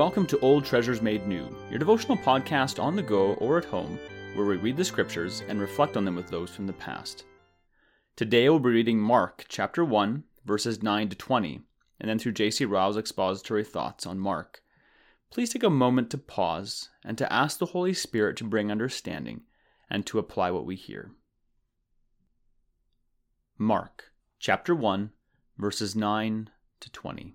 welcome to Old Treasures Made New, your devotional podcast on the go or at home, where we read the scriptures and reflect on them with those from the past. Today we'll be reading Mark chapter 1, verses 9 to 20, and then through J.C. Ryle's expository thoughts on Mark. Please take a moment to pause and to ask the Holy Spirit to bring understanding and to apply what we hear. Mark chapter 1, verses 9 to 20.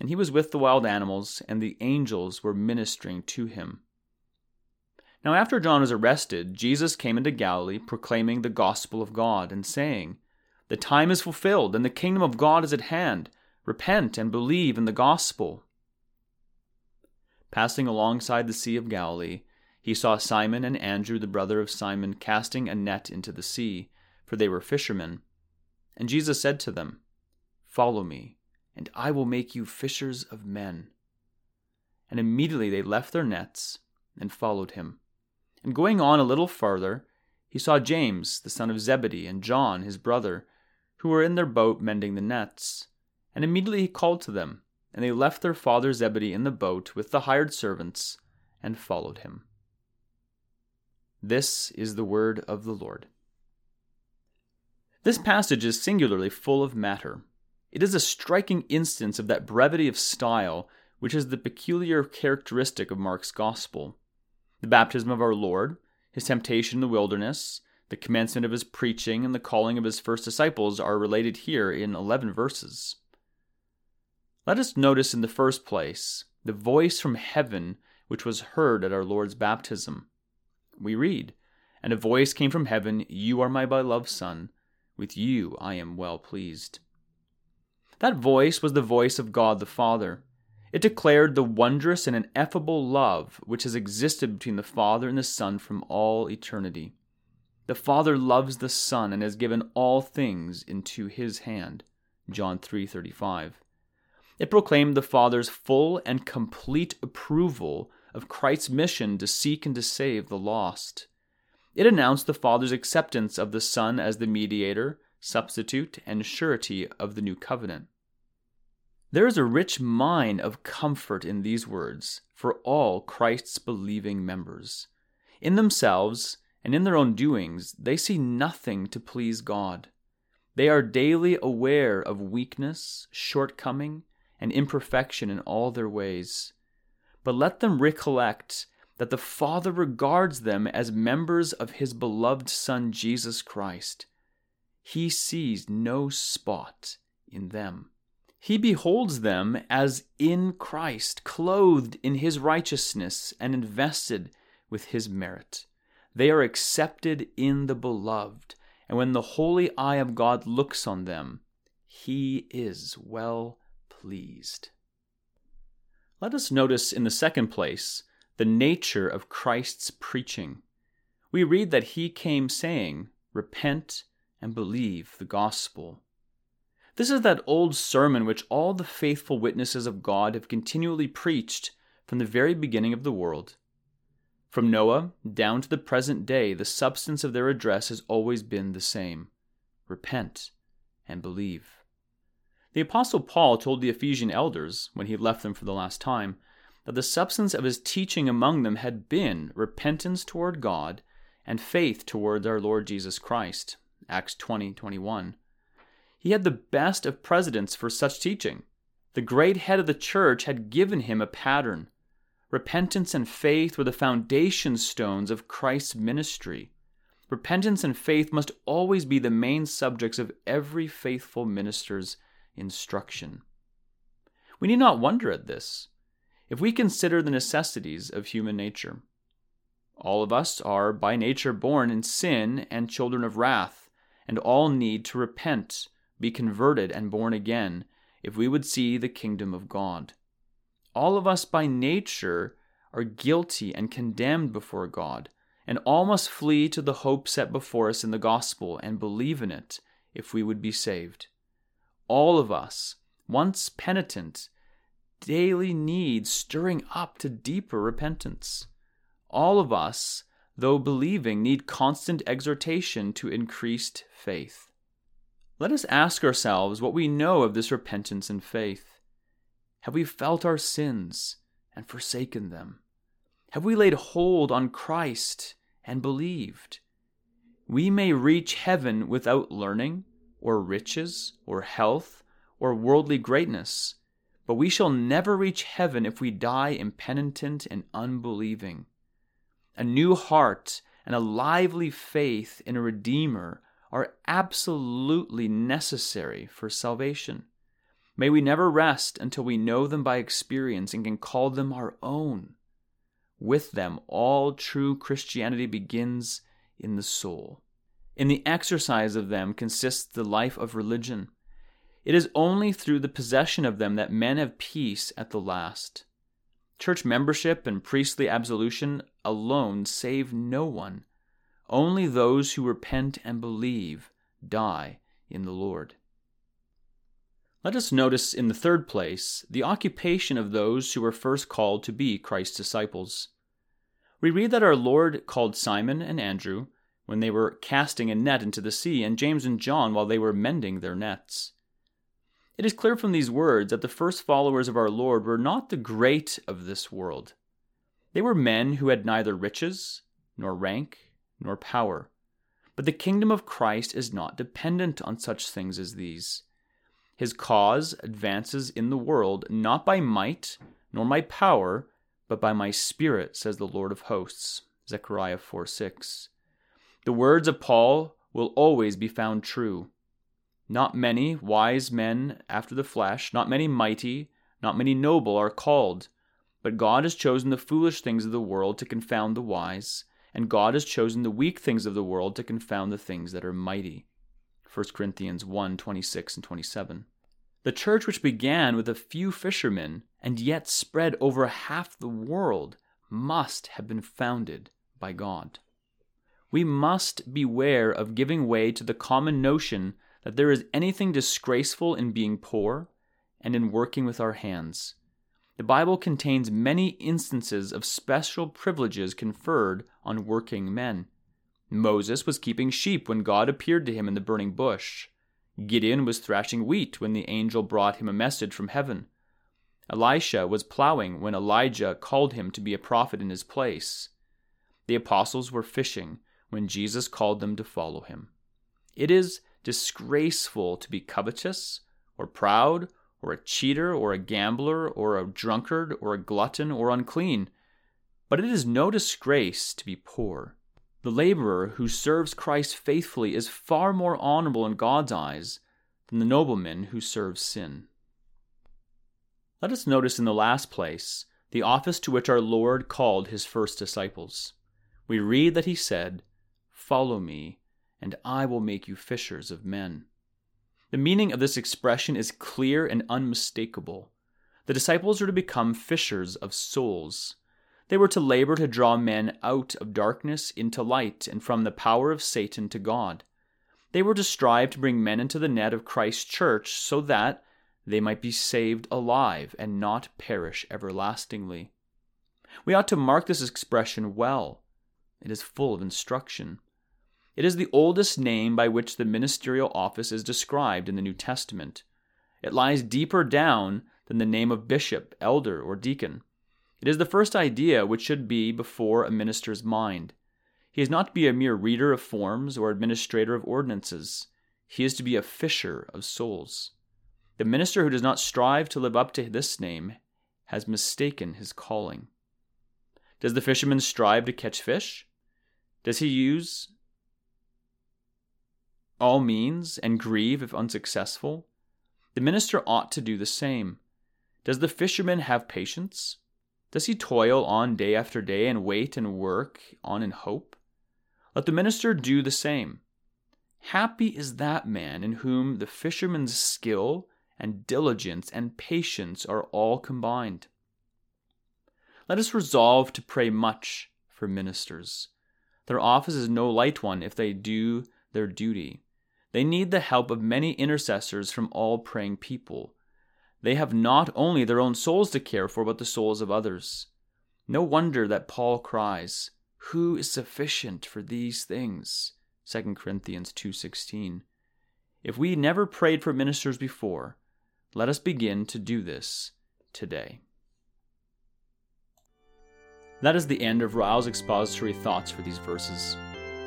and he was with the wild animals, and the angels were ministering to him. Now, after John was arrested, Jesus came into Galilee, proclaiming the gospel of God, and saying, The time is fulfilled, and the kingdom of God is at hand. Repent and believe in the gospel. Passing alongside the Sea of Galilee, he saw Simon and Andrew, the brother of Simon, casting a net into the sea, for they were fishermen. And Jesus said to them, Follow me and I will make you fishers of men. And immediately they left their nets and followed him. And going on a little farther, he saw James, the son of Zebedee, and John, his brother, who were in their boat mending the nets. And immediately he called to them, and they left their father Zebedee in the boat with the hired servants and followed him. This is the word of the Lord. This passage is singularly full of matter. It is a striking instance of that brevity of style which is the peculiar characteristic of Mark's Gospel. The baptism of our Lord, his temptation in the wilderness, the commencement of his preaching, and the calling of his first disciples are related here in 11 verses. Let us notice in the first place the voice from heaven which was heard at our Lord's baptism. We read, And a voice came from heaven, You are my beloved Son, with you I am well pleased. That voice was the voice of God the Father. It declared the wondrous and ineffable love which has existed between the Father and the Son from all eternity. The Father loves the Son and has given all things into his hand. John 3:35. It proclaimed the Father's full and complete approval of Christ's mission to seek and to save the lost. It announced the Father's acceptance of the Son as the mediator, substitute, and surety of the new covenant. There is a rich mine of comfort in these words for all Christ's believing members. In themselves and in their own doings, they see nothing to please God. They are daily aware of weakness, shortcoming, and imperfection in all their ways. But let them recollect that the Father regards them as members of His beloved Son Jesus Christ he sees no spot in them. He beholds them as in Christ, clothed in his righteousness and invested with his merit. They are accepted in the beloved, and when the holy eye of God looks on them, he is well pleased. Let us notice in the second place the nature of Christ's preaching. We read that he came saying, Repent and believe the gospel. This is that old sermon which all the faithful witnesses of God have continually preached from the very beginning of the world. From Noah down to the present day, the substance of their address has always been the same repent and believe. The Apostle Paul told the Ephesian elders, when he left them for the last time, that the substance of his teaching among them had been repentance toward God and faith toward our Lord Jesus Christ. Acts 20 21. He had the best of precedents for such teaching. The great head of the church had given him a pattern. Repentance and faith were the foundation stones of Christ's ministry. Repentance and faith must always be the main subjects of every faithful minister's instruction. We need not wonder at this if we consider the necessities of human nature. All of us are by nature born in sin and children of wrath and all need to repent, be converted, and born again, if we would see the kingdom of God. All of us by nature are guilty and condemned before God, and all must flee to the hope set before us in the gospel and believe in it if we would be saved. All of us, once penitent, daily need stirring up to deeper repentance. All of us, though believing, need constant exhortation to increased faith. Let us ask ourselves what we know of this repentance and faith. Have we felt our sins and forsaken them? Have we laid hold on Christ and believed? We may reach heaven without learning, or riches, or health, or worldly greatness, but we shall never reach heaven if we die impenitent and unbelieving. A new heart and a lively faith in a Redeemer are absolutely necessary for salvation. May we never rest until we know them by experience and can call them our own. With them, all true Christianity begins in the soul. In the exercise of them consists the life of religion. It is only through the possession of them that men have peace at the last. Church membership and priestly absolution alone save no one. Only those who repent and believe die in the Lord. Let us notice in the third place the occupation of those who were first called to be Christ's disciples. We read that our Lord called Simon and Andrew when they were casting a net into the sea, and James and John while they were mending their nets. It is clear from these words that the first followers of our Lord were not the great of this world. They were men who had neither riches, nor rank, nor power. But the kingdom of Christ is not dependent on such things as these. His cause advances in the world not by might nor by power, but by my spirit, says the Lord of hosts. Zechariah 4 6. The words of Paul will always be found true. Not many wise men after the flesh, not many mighty, not many noble are called, but God has chosen the foolish things of the world to confound the wise, and God has chosen the weak things of the world to confound the things that are mighty. 1 Corinthians 1 26 and 27. The church, which began with a few fishermen and yet spread over half the world, must have been founded by God. We must beware of giving way to the common notion that there is anything disgraceful in being poor and in working with our hands. The Bible contains many instances of special privileges conferred on working men. Moses was keeping sheep when God appeared to him in the burning bush. Gideon was thrashing wheat when the angel brought him a message from heaven. Elisha was plowing when Elijah called him to be a prophet in his place. The apostles were fishing when Jesus called them to follow him. It is disgraceful to be covetous, or proud, or a cheater, or a gambler, or a drunkard, or a glutton, or unclean. But it is no disgrace to be poor. The laborer who serves Christ faithfully is far more honorable in God's eyes than the nobleman who serves sin. Let us notice in the last place the office to which our Lord called his first disciples. We read that he said, Follow me, and I will make you fishers of men. The meaning of this expression is clear and unmistakable. The disciples were to become fishers of souls. They were to labor to draw men out of darkness into light and from the power of Satan to God. They were to strive to bring men into the net of Christ's church so that they might be saved alive and not perish everlastingly. We ought to mark this expression well. It is full of instruction. It is the oldest name by which the ministerial office is described in the New Testament. It lies deeper down than the name of bishop, elder, or deacon. It is the first idea which should be before a minister's mind. He is not to be a mere reader of forms or administrator of ordinances. He is to be a fisher of souls. The minister who does not strive to live up to this name has mistaken his calling. Does the fisherman strive to catch fish? Does he use all means and grieve if unsuccessful? The minister ought to do the same. Does the fisherman have patience? Does he toil on day after day and wait and work on in hope? Let the minister do the same. Happy is that man in whom the fisherman's skill and diligence and patience are all combined. let us resolve to pray much for ministers. Their office is no light one if they do their duty. They need the help of many intercessors from all praying people. They have not only their own souls to care for, but the souls of others. No wonder that Paul cries, Who is sufficient for these things? 2 Corinthians 2:16. If we never prayed for ministers before, let us begin to do this today. That is the end of Ryle's expository thoughts for these verses.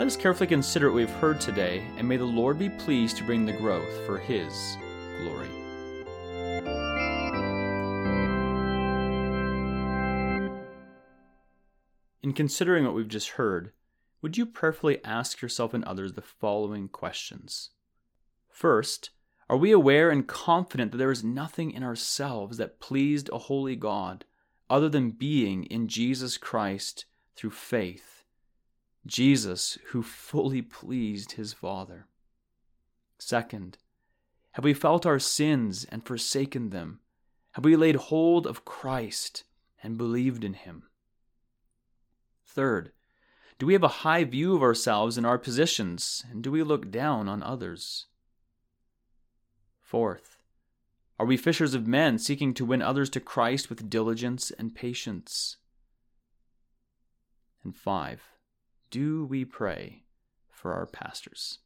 Let us carefully consider what we've heard today, and may the Lord be pleased to bring the growth for His glory. In considering what we've just heard, would you prayerfully ask yourself and others the following questions? First, are we aware and confident that there is nothing in ourselves that pleased a holy God other than being in Jesus Christ through faith? Jesus, who fully pleased his Father. Second, have we felt our sins and forsaken them? Have we laid hold of Christ and believed in him? Third, do we have a high view of ourselves and our positions, and do we look down on others? Fourth, are we fishers of men seeking to win others to Christ with diligence and patience? And five, do we pray for our pastors?